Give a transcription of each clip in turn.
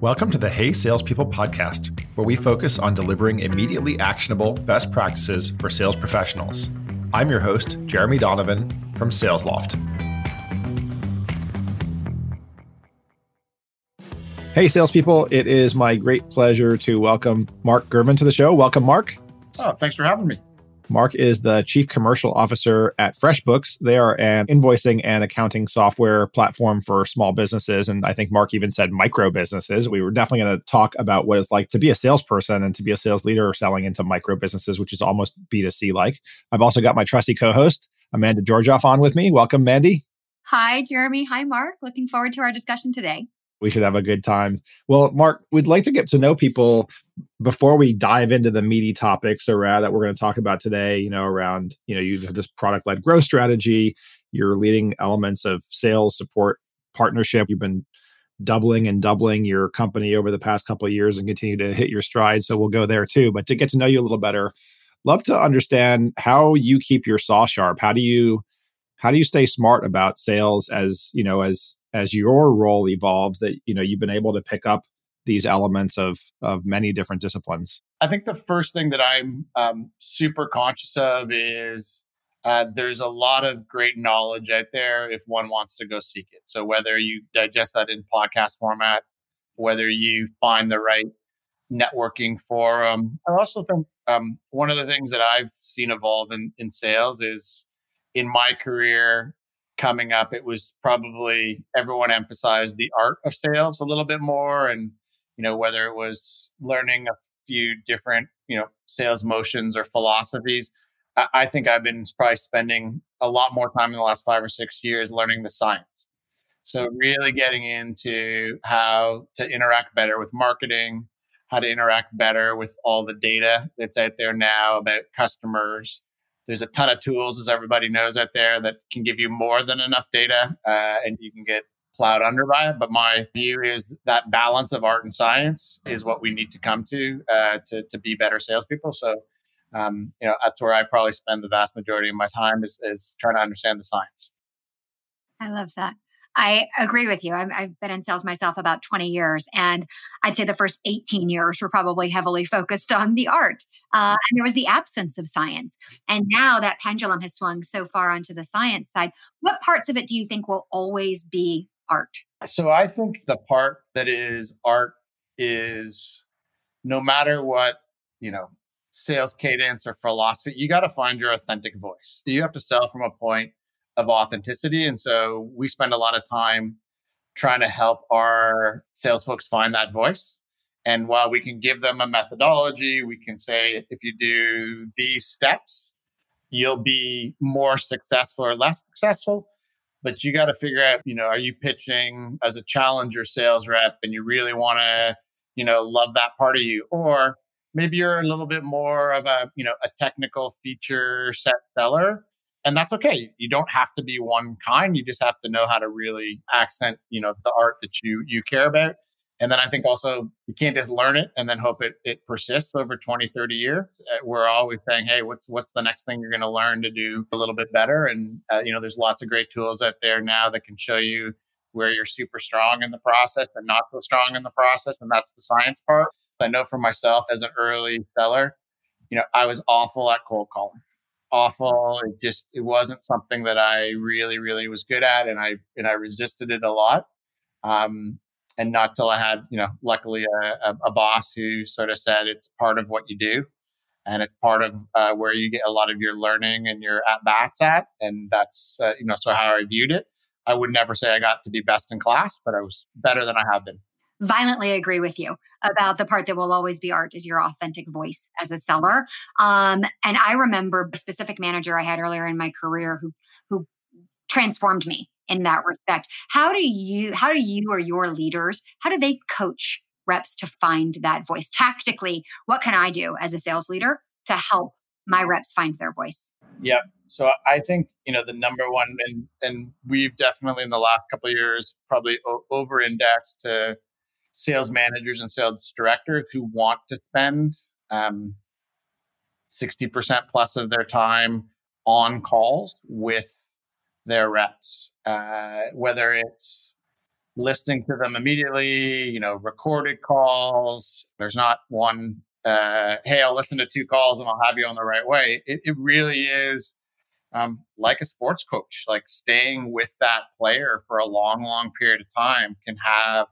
Welcome to the Hey Salespeople podcast, where we focus on delivering immediately actionable best practices for sales professionals. I'm your host, Jeremy Donovan from SalesLoft. Hey, salespeople, it is my great pleasure to welcome Mark Girvan to the show. Welcome, Mark. Oh, thanks for having me. Mark is the Chief Commercial Officer at FreshBooks. They are an invoicing and accounting software platform for small businesses. And I think Mark even said micro businesses. We were definitely going to talk about what it's like to be a salesperson and to be a sales leader selling into micro businesses, which is almost B2C like. I've also got my trusty co host, Amanda Georgioff, on with me. Welcome, Mandy. Hi, Jeremy. Hi, Mark. Looking forward to our discussion today we should have a good time. Well, Mark, we'd like to get to know people before we dive into the meaty topics around that we're going to talk about today. You know, around you know you have this product led growth strategy. You're leading elements of sales support partnership. You've been doubling and doubling your company over the past couple of years and continue to hit your stride. So we'll go there too. But to get to know you a little better, love to understand how you keep your saw sharp. How do you how do you stay smart about sales as you know as as your role evolves that you know you've been able to pick up these elements of of many different disciplines? I think the first thing that i'm um, super conscious of is uh, there's a lot of great knowledge out there if one wants to go seek it. So whether you digest that in podcast format whether you find the right networking forum. I also think um, one of the things that i've seen evolve in, in sales is in my career coming up, it was probably everyone emphasized the art of sales a little bit more. And, you know, whether it was learning a few different, you know, sales motions or philosophies, I, I think I've been probably spending a lot more time in the last five or six years learning the science. So, really getting into how to interact better with marketing, how to interact better with all the data that's out there now about customers, there's a ton of tools, as everybody knows out there, that can give you more than enough data uh, and you can get plowed under by it. But my view is that balance of art and science is what we need to come to uh, to, to be better salespeople. So, um, you know, that's where I probably spend the vast majority of my time is, is trying to understand the science. I love that. I agree with you. I've, I've, been in sales myself about 20 years, and I'd say the first 18 years were probably heavily focused on the art. Uh, and there was the absence of science. And now that pendulum has swung so far onto the science side. What parts of it do you think will always be art? So I think the part that is art is no matter what, you know, sales cadence or philosophy, you got to find your authentic voice. You have to sell from a point of authenticity. And so we spend a lot of time trying to help our sales folks find that voice. And while we can give them a methodology, we can say if you do these steps, you'll be more successful or less successful. But you got to figure out, you know, are you pitching as a challenger sales rep and you really want to, you know, love that part of you? Or maybe you're a little bit more of a, you know, a technical feature set seller and that's okay. You don't have to be one kind. You just have to know how to really accent you know the art that you you care about. And then i think also you can't just learn it and then hope it, it persists over 20 30 years. Uh, we're always saying hey what's what's the next thing you're going to learn to do a little bit better? And uh, you know there's lots of great tools out there now that can show you where you're super strong in the process and not so strong in the process and that's the science part. I know for myself as an early seller you know i was awful at cold calling awful. It just it wasn't something that I really really was good at, and I and I resisted it a lot. Um, and not till I had you know luckily a, a, a, boss who sort of said it's part of what you do, and it's part of uh, where you get a lot of your learning and your at bats at, and that's uh, you know so how I viewed it. I would never say I got to be best in class, but I was better than I have been violently agree with you about the part that will always be art is your authentic voice as a seller. Um, and I remember a specific manager I had earlier in my career who who transformed me in that respect. How do you how do you or your leaders how do they coach reps to find that voice tactically? What can I do as a sales leader to help my reps find their voice? Yep. So I think you know the number one, and and we've definitely in the last couple years probably over indexed to sales managers and sales directors who want to spend um, 60% plus of their time on calls with their reps, uh, whether it's listening to them immediately, you know, recorded calls. There's not one, uh, hey, I'll listen to two calls and I'll have you on the right way. It, it really is um, like a sports coach, like staying with that player for a long, long period of time can have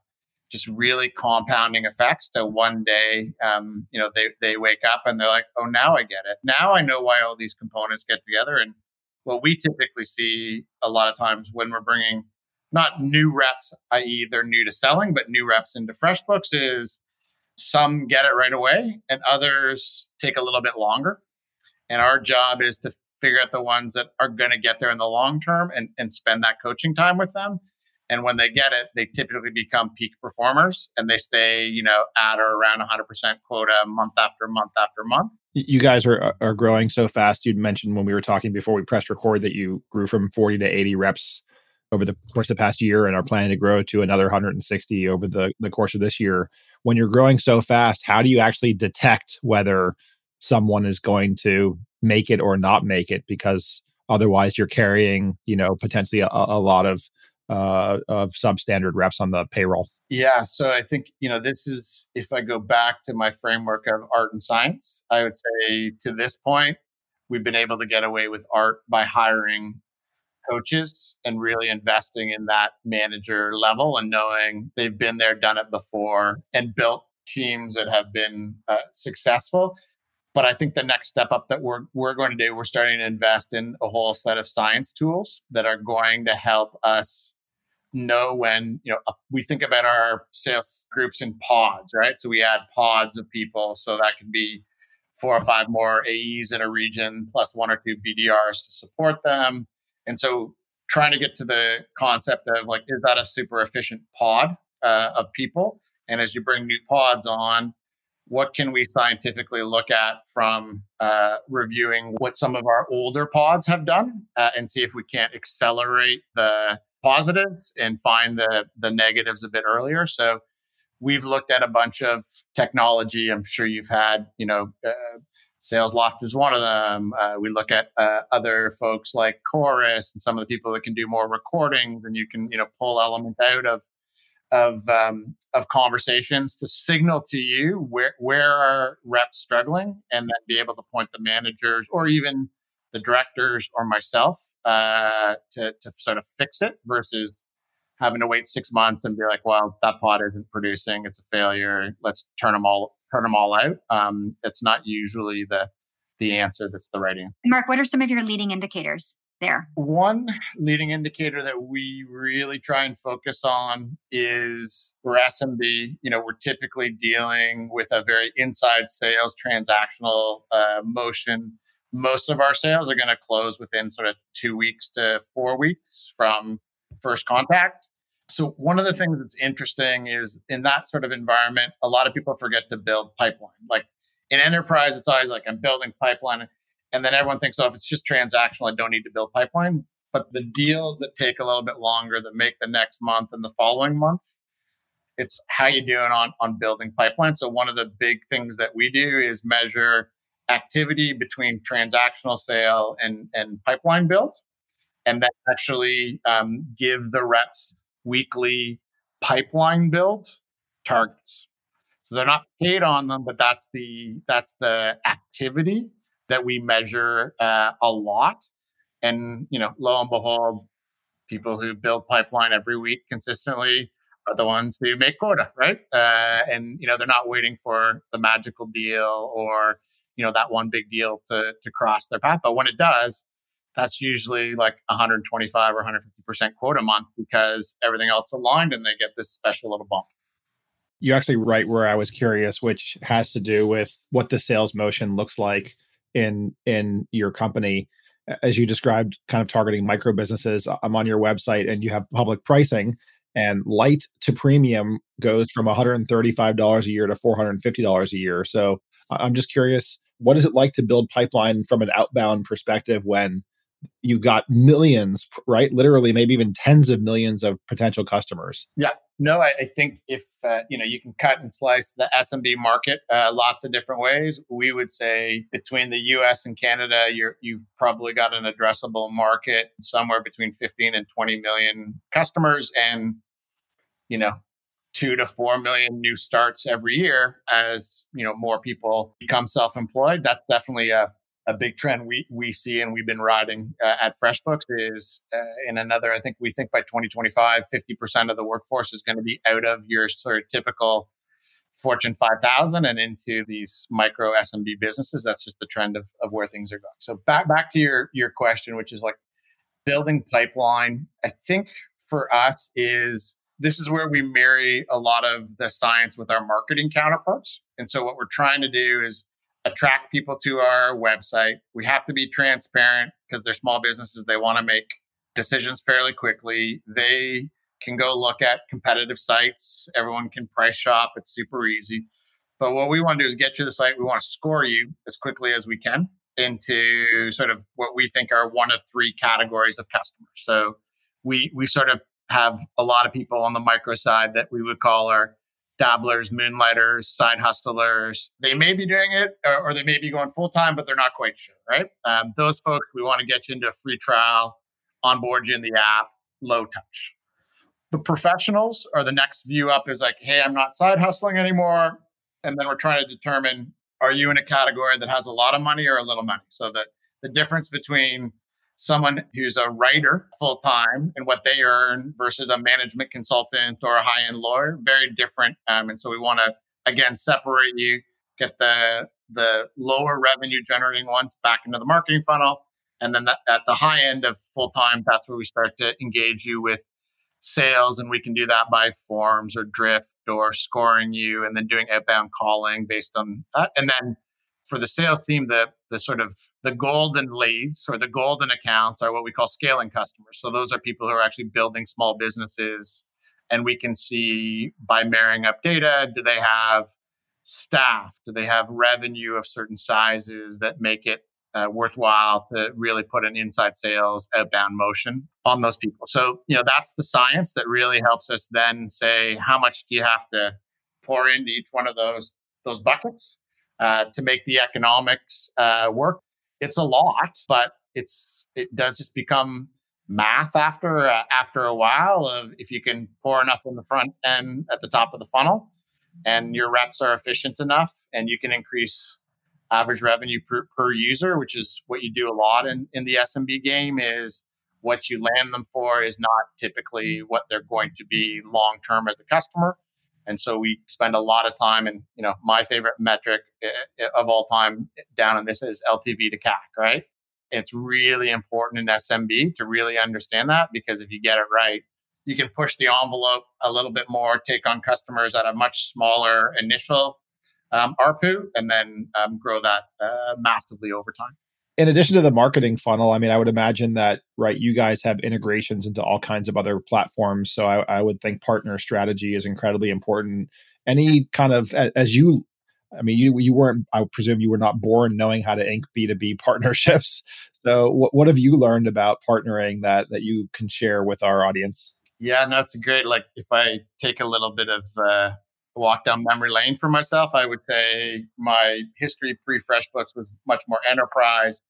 just really compounding effects to one day, um, you know, they, they wake up and they're like, oh, now I get it. Now I know why all these components get together. And what we typically see a lot of times when we're bringing not new reps, i.e., they're new to selling, but new reps into FreshBooks is some get it right away and others take a little bit longer. And our job is to figure out the ones that are going to get there in the long term and, and spend that coaching time with them. And when they get it, they typically become peak performers and they stay, you know, at or around 100% quota month after month after month. You guys are uh, are growing so fast. You'd mentioned when we were talking before we pressed record that you grew from 40 to 80 reps over the course of the past year and are planning to grow to another 160 over the, the course of this year. When you're growing so fast, how do you actually detect whether someone is going to make it or not make it? Because otherwise you're carrying, you know, potentially a, a lot of uh, of substandard reps on the payroll. Yeah, so I think you know this is if I go back to my framework of art and science, I would say to this point we've been able to get away with art by hiring coaches and really investing in that manager level and knowing they've been there, done it before, and built teams that have been uh, successful. But I think the next step up that we're we're going to do, we're starting to invest in a whole set of science tools that are going to help us know when you know we think about our sales groups in pods, right? So we add pods of people, so that can be four or five more AEs in a region plus one or two BDRs to support them and so trying to get to the concept of like, is that a super efficient pod uh, of people? And as you bring new pods on, what can we scientifically look at from uh, reviewing what some of our older pods have done uh, and see if we can't accelerate the positives and find the the negatives a bit earlier so we've looked at a bunch of technology i'm sure you've had you know uh, SalesLoft is one of them. Uh, we look at uh, other folks like Chorus and some of the people that can do more recordings, and you can you know pull elements out of of um, of conversations to signal to you where where are reps struggling, and then be able to point the managers or even the directors or myself uh, to to sort of fix it versus having to wait six months and be like, well, that pod isn't producing; it's a failure. Let's turn them all turn them all out. Um, it's not usually the the answer that's the right answer. Mark, what are some of your leading indicators there? One leading indicator that we really try and focus on is for SMB. You know, we're typically dealing with a very inside sales transactional uh, motion. Most of our sales are going to close within sort of two weeks to four weeks from first contact. So one of the things that's interesting is in that sort of environment, a lot of people forget to build pipeline. Like in enterprise, it's always like I'm building pipeline, and then everyone thinks, oh, if it's just transactional, I don't need to build pipeline. But the deals that take a little bit longer, that make the next month and the following month, it's how you doing on on building pipeline. So one of the big things that we do is measure activity between transactional sale and and pipeline build, and then actually um, give the reps weekly pipeline build targets. So they're not paid on them, but that's the that's the activity that we measure uh, a lot. And you know, lo and behold, people who build pipeline every week consistently are the ones who make quota, right? Uh, and you know, they're not waiting for the magical deal or you know that one big deal to to cross their path. But when it does, that's usually like 125 or 150% quota month because everything else aligned and they get this special little bump. You actually right where I was curious, which has to do with what the sales motion looks like in in your company. As you described, kind of targeting micro businesses. I'm on your website and you have public pricing and light to premium goes from $135 a year to $450 a year. So I'm just curious, what is it like to build pipeline from an outbound perspective when you've got millions, right? Literally, maybe even tens of millions of potential customers. Yeah. No, I, I think if uh, you know you can cut and slice the SMB market uh, lots of different ways. We would say between the U.S. and Canada, you're you've probably got an addressable market somewhere between 15 and 20 million customers, and you know, two to four million new starts every year as you know more people become self-employed. That's definitely a a big trend we we see and we've been riding uh, at FreshBooks is uh, in another. I think we think by 2025, 50 percent of the workforce is going to be out of your sort of typical Fortune 5000 and into these micro SMB businesses. That's just the trend of, of where things are going. So back back to your your question, which is like building pipeline. I think for us is this is where we marry a lot of the science with our marketing counterparts. And so what we're trying to do is attract people to our website. We have to be transparent because they're small businesses. They want to make decisions fairly quickly. They can go look at competitive sites. Everyone can price shop. It's super easy. But what we want to do is get to the site. We want to score you as quickly as we can into sort of what we think are one of three categories of customers. So we we sort of have a lot of people on the micro side that we would call our dabblers, moonlighters, side hustlers. They may be doing it or, or they may be going full time, but they're not quite sure, right? Um, those folks, we want to get you into a free trial, onboard you in the app, low touch. The professionals are the next view up is like, hey, I'm not side hustling anymore. And then we're trying to determine are you in a category that has a lot of money or a little money? So that the difference between someone who's a writer full time and what they earn versus a management consultant or a high end lawyer, very different. Um, and so we want to again separate you, get the the lower revenue generating ones back into the marketing funnel, and then at the high end of full time, that's where we start to engage you with sales and we can do that by forms or drift or scoring you and then doing outbound calling based on that and then for the sales team the the sort of the golden leads or the golden accounts are what we call scaling customers. So those are people who are actually building small businesses and we can see by marrying up data do they have staff? Do they have revenue of certain sizes that make it uh, worthwhile to really put an inside sales outbound motion on those people. So, you know, that's the science that really helps us then say how much do you have to pour into each one of those those buckets uh, to make the economics uh, work. It's a lot, but it's it does just become math after uh, after a while of if you can pour enough in the front end at the top of the funnel and your reps are efficient enough and you can increase average revenue per, per user, which is what you do a lot in, in the SMB game, is what you land them for is not typically what they're going to be long term as a customer. And so we spend a lot of time, and you know, my favorite metric eh, eh, of all time down in this is LTV to CAC, right? It's really important in SMB to really understand that because if you get it right, you can push the envelope a little bit more, take on customers at a much smaller initial um, ARPU and then um, grow that uh, massively over time. In addition to the marketing funnel, I mean, I would imagine that, right, you guys have integrations into all kinds of other platforms. So I, I would think partner strategy is incredibly important. Any kind of, as you I mean, you you weren't. I presume you were not born knowing how to ink B two B partnerships. So, what what have you learned about partnering that that you can share with our audience? Yeah, no, it's a great. Like, if I take a little bit of uh, walk down memory lane for myself, I would say my history pre FreshBooks was much more enterprise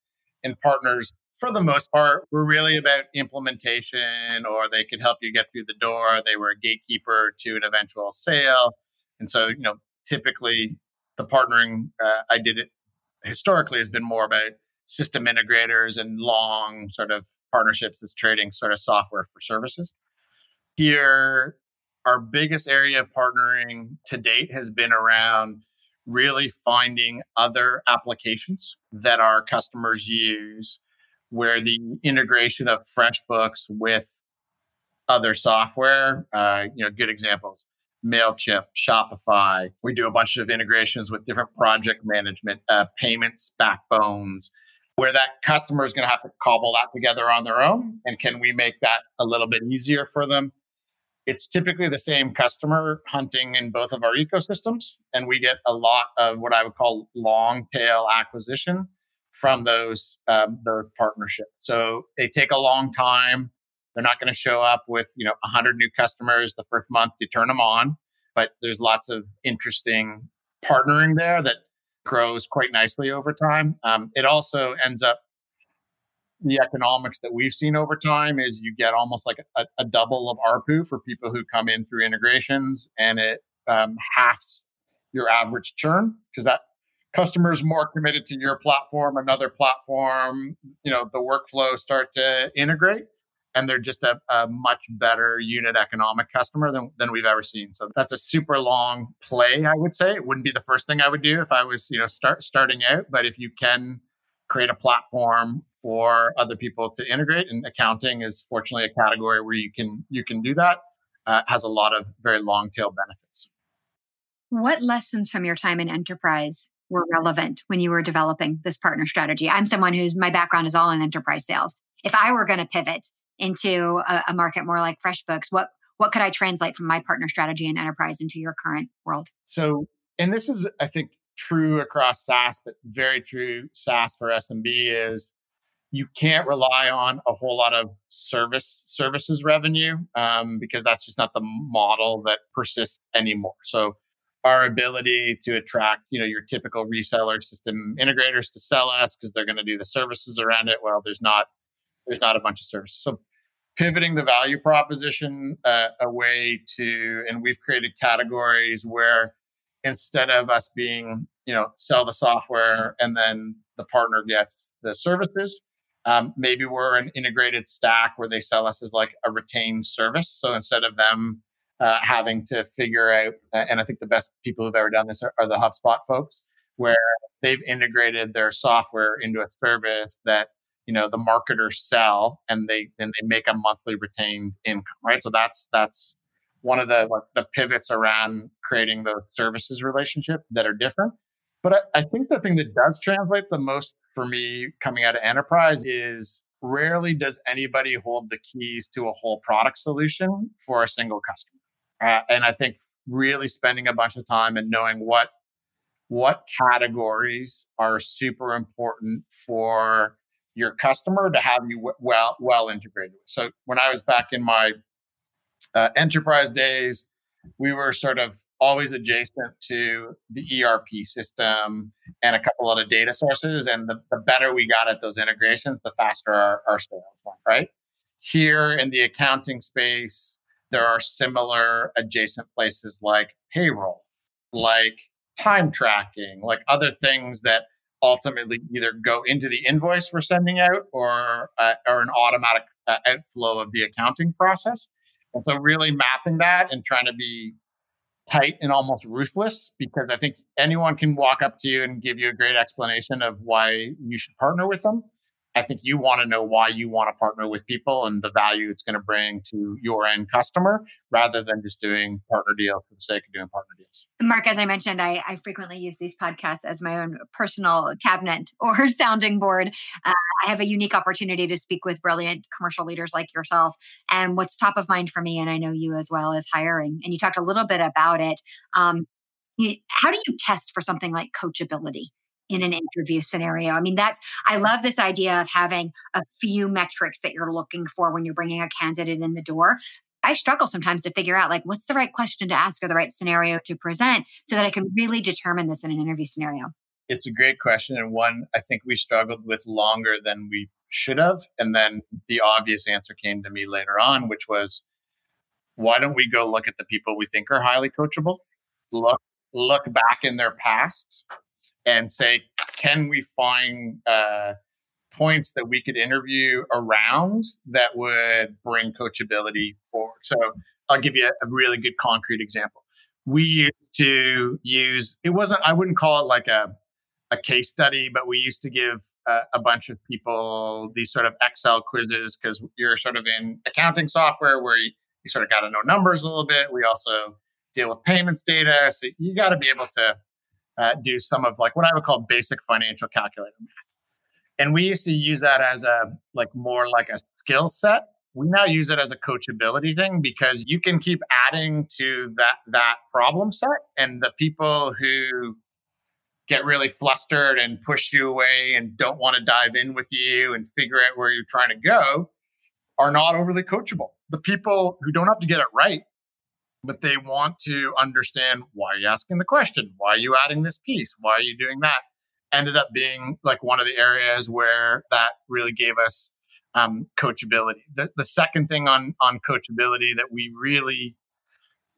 and partners for the most part were really about implementation or they could help you get through the door. They were a gatekeeper to an eventual sale. And so, you know, typically the partnering uh, I did it historically has been more about system integrators and long sort of partnerships that's trading sort of software for services. Here, our biggest area of partnering to date has been around really finding other applications that our customers use where the integration of FreshBooks with other software, uh, you know, good examples. MailChimp, Shopify. We do a bunch of integrations with different project management, uh, payments, backbones, where that customer is going to have to cobble that together on their own. And can we make that a little bit easier for them? It's typically the same customer hunting in both of our ecosystems. And we get a lot of what I would call long tail acquisition from those, um, those partnerships. So they take a long time. They're not going to show up with, you know, 100 new customers the first month you turn them on. But there's lots of interesting partnering there that grows quite nicely over time. Um, it also ends up the economics that we've seen over time is you get almost like a, a double of ARPU for people who come in through integrations, and it um, halves your average churn because that customer is more committed to your platform, another platform. You know, the workflow start to integrate, and they're just a, a much better unit economic customer than, than we've ever seen. So that's a super long play, I would say. It wouldn't be the first thing I would do if I was, you know, start starting out. But if you can create a platform for other people to integrate, and accounting is fortunately a category where you can you can do that. Uh, has a lot of very long tail benefits. What lessons from your time in enterprise were relevant when you were developing this partner strategy? I'm someone whose my background is all in enterprise sales. If I were going to pivot into a, a market more like FreshBooks, what what could I translate from my partner strategy and enterprise into your current world? So, and this is, I think, true across SaaS, but very true SaaS for SMB is you can't rely on a whole lot of service services revenue um, because that's just not the model that persists anymore. So our ability to attract, you know, your typical reseller system integrators to sell us because they're going to do the services around it. Well, there's not there's not a bunch of services. So pivoting the value proposition uh, way to, and we've created categories where instead of us being, you know, sell the software and then the partner gets the services, um, maybe we're an integrated stack where they sell us as like a retained service. So instead of them uh, having to figure out, and I think the best people who've ever done this are, are the HubSpot folks, where they've integrated their software into a service that you know the marketers sell and they and they make a monthly retained income right so that's that's one of the the pivots around creating the services relationship that are different but I, I think the thing that does translate the most for me coming out of enterprise is rarely does anybody hold the keys to a whole product solution for a single customer uh, and i think really spending a bunch of time and knowing what what categories are super important for your customer to have you well well integrated. So when I was back in my uh, enterprise days, we were sort of always adjacent to the ERP system and a couple of other data sources. And the, the better we got at those integrations, the faster our, our sales went, right? Here in the accounting space, there are similar adjacent places like payroll, like time tracking, like other things that ultimately either go into the invoice we're sending out or uh, or an automatic uh, outflow of the accounting process. And so, really mapping that and trying to be tight and almost ruthless because I think anyone can walk up to you and give you a great explanation of why you should partner with them. I think you want to know why you want to partner with people and the value it's going to bring to your end customer rather than just doing partner deals for the sake of doing partner deals. Mark, as I mentioned, I, I frequently use these podcasts as my own personal cabinet or sounding board. Uh, I have a unique opportunity to speak with brilliant commercial leaders like yourself. And what's top of mind for me, and I know you as well, is hiring. And you talked a little bit about it. Um, how do you test for something like coachability? In an interview scenario. I mean, that's, I love this idea of having a few metrics that you're looking for when you're bringing a candidate in the door. I struggle sometimes to figure out like what's the right question to ask or the right scenario to present so that I can really determine this in an interview scenario. It's a great question and one I think we struggled with longer than we should have. And then the obvious answer came to me later on, which was why don't we go look at the people we think are highly coachable? Look look back in their past and say, can we find uh, points that we could interview around that would bring coachability forward? So I'll give you a, a really good concrete example. We used to use, it wasn't, I wouldn't call it like a, a case study, but we used to give uh, a bunch of people these sort of Excel quizzes because you're sort of in accounting software where you, you sort of got to know numbers a little bit. We also deal with payments data. So you got to be able to uh, do some of like what I would call basic financial calculator math. And we used to use that as a like more like a skill set. We now use it as a coachability thing because you can keep adding to that that problem set and the people who get really flustered and push you away and don't want to dive in with you and figure out where you're trying to go are not overly coachable. The people who don't have to get it right but they want to understand why are you asking the question? Why are you adding this piece? Why are you doing that? ended up being like one of the areas where that really gave us um, coachability. The, the second thing on on coachability that we really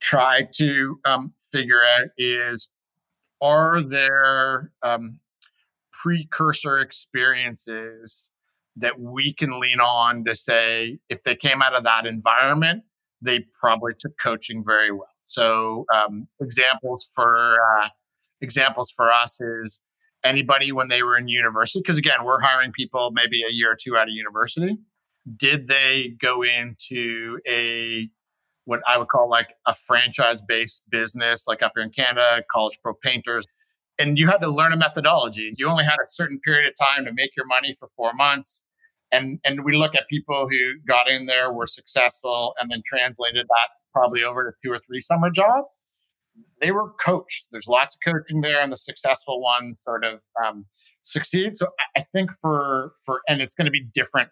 try to um, figure out is are there um, precursor experiences that we can lean on to say if they came out of that environment, they probably took coaching very well. So um, examples for uh, examples for us is anybody when they were in university because again we're hiring people maybe a year or two out of university. Did they go into a what i would call like a franchise based business like up here in canada college pro painters? And you had to learn a methodology. You only had a certain period of time to make your money for four months and and we look at people who got in there were successful and then translated that probably over to two or three summer jobs they were coached. There's lots of coaching there, and the successful one sort of um, succeed. So I think for for and it's going to be different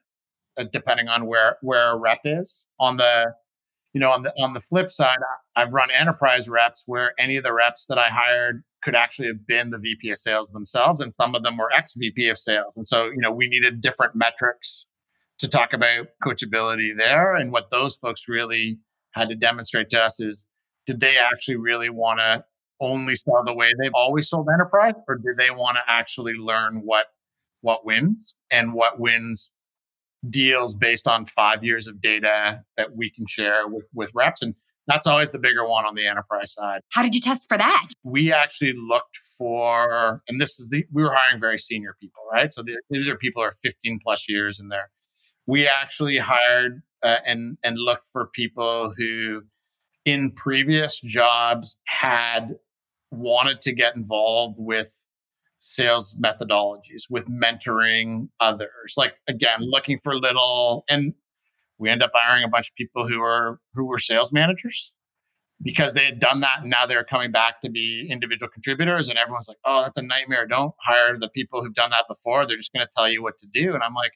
uh, depending on where where a rep is. On the you know on the on the flip side, I've run enterprise reps where any of the reps that I hired could actually have been the VP of sales themselves, and some of them were ex VP of sales. And so you know we needed different metrics to talk about coachability there, and what those folks really had to demonstrate to us is did they actually really want to only sell the way they've always sold enterprise or did they want to actually learn what what wins and what wins deals based on five years of data that we can share with, with reps and that's always the bigger one on the enterprise side. How did you test for that? We actually looked for and this is the we were hiring very senior people right? So these are people who are 15 plus years in there. We actually hired uh, and and looked for people who in previous jobs had wanted to get involved with sales methodologies, with mentoring others. Like again, looking for little and we end up hiring a bunch of people who are who were sales managers because they had done that and now they're coming back to be individual contributors. And everyone's like oh that's a nightmare. Don't hire the people who've done that before. They're just going to tell you what to do. And i'm like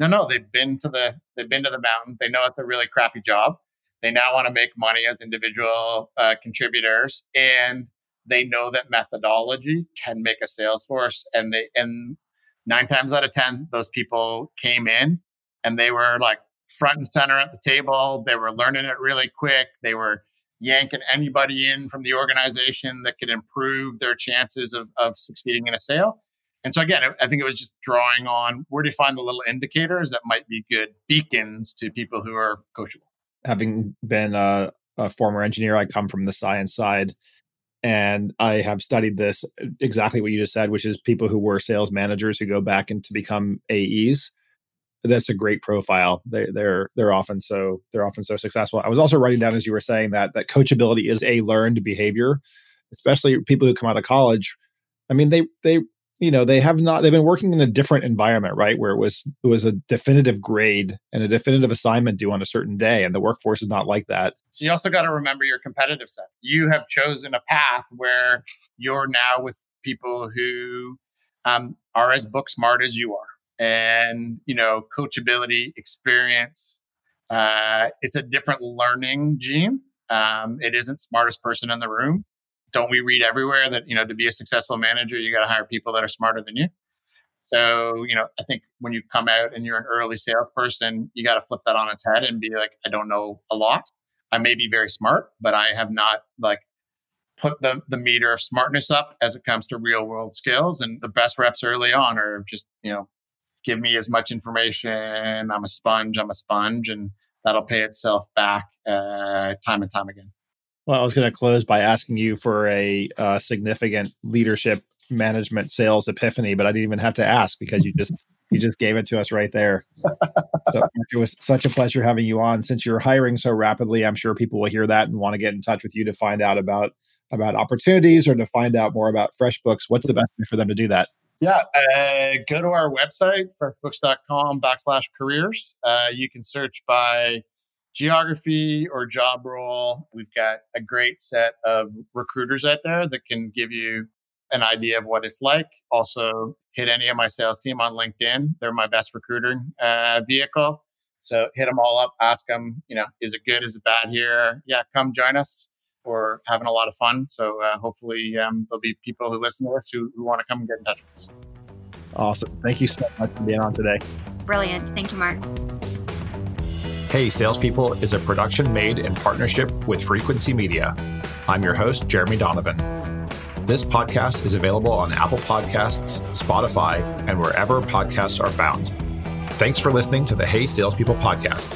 no no. They've been to the they've been to the mountain. They know it's a really crappy job. They now want to make money as individual uh, contributors, and they know that methodology can make a sales force. And they and nine times out of ten, those people came in and they were like front and center at the table. They were learning it really quick. They were yanking anybody in from the organization that could improve their chances of, of succeeding in a sale. And so again, I think it was just drawing on where do you find the little indicators that might be good beacons to people who are coachable having been a, a former engineer, I come from the science side and I have studied this exactly what you just said, which is people who were sales managers who go back and to become AEs. That's a great profile. They, they're they're often so they're often so successful. I was also writing down as you were saying that that coachability is a learned behavior, especially people who come out of college. I mean, they they you know they have not they've been working in a different environment right where it was it was a definitive grade and a definitive assignment due on a certain day and the workforce is not like that. So you also got to remember your competitive set. You have chosen a path where you're now with people who um, are as book smart as you are. And you know coachability experience uh, it's a different learning gene. Um, it isn't smartest person in the room don't we read everywhere that you know to be a successful manager you got to hire people that are smarter than you? So you know i think when you come out and you're an early salesperson you got to flip that on its head and be like i don't know a lot. I may be very smart but i have not like put the, the meter of smartness up as it comes to real world skills and the best reps early on are just you know give me as much information. I'm a sponge i'm a sponge and that'll pay itself back uh, time and time again well, I was going to close by asking you for a uh, significant leadership management sales epiphany, but I didn't even have to ask because you just you just gave it to us right there. so it was such a pleasure having you on. Since you're hiring so rapidly, I'm sure people will hear that and want to get in touch with you to find out about about opportunities or to find out more about FreshBooks. What's the best way for them to do that? Yeah, uh, go to our website, freshbooks.com backslash careers. Uh, you can search by geography or job role. We've got a great set of recruiters out there that can give you an idea of what it's like. Also, hit any of my sales team on LinkedIn. They're my best recruiting uh, vehicle. So hit them all up, ask them, you know, is it good? Is it bad here? Yeah, come join us. We're having a lot of fun. So uh, hopefully um, there'll be people who listen to us who, who want to come and get in touch with us. Awesome. Thank you so much for being on today. Brilliant. Thank you, Mark. Hey Salespeople is a production made in partnership with Frequency Media. I'm your host, Jeremy Donovan. This podcast is available on Apple Podcasts, Spotify, and wherever podcasts are found. Thanks for listening to the Hey Salespeople podcast.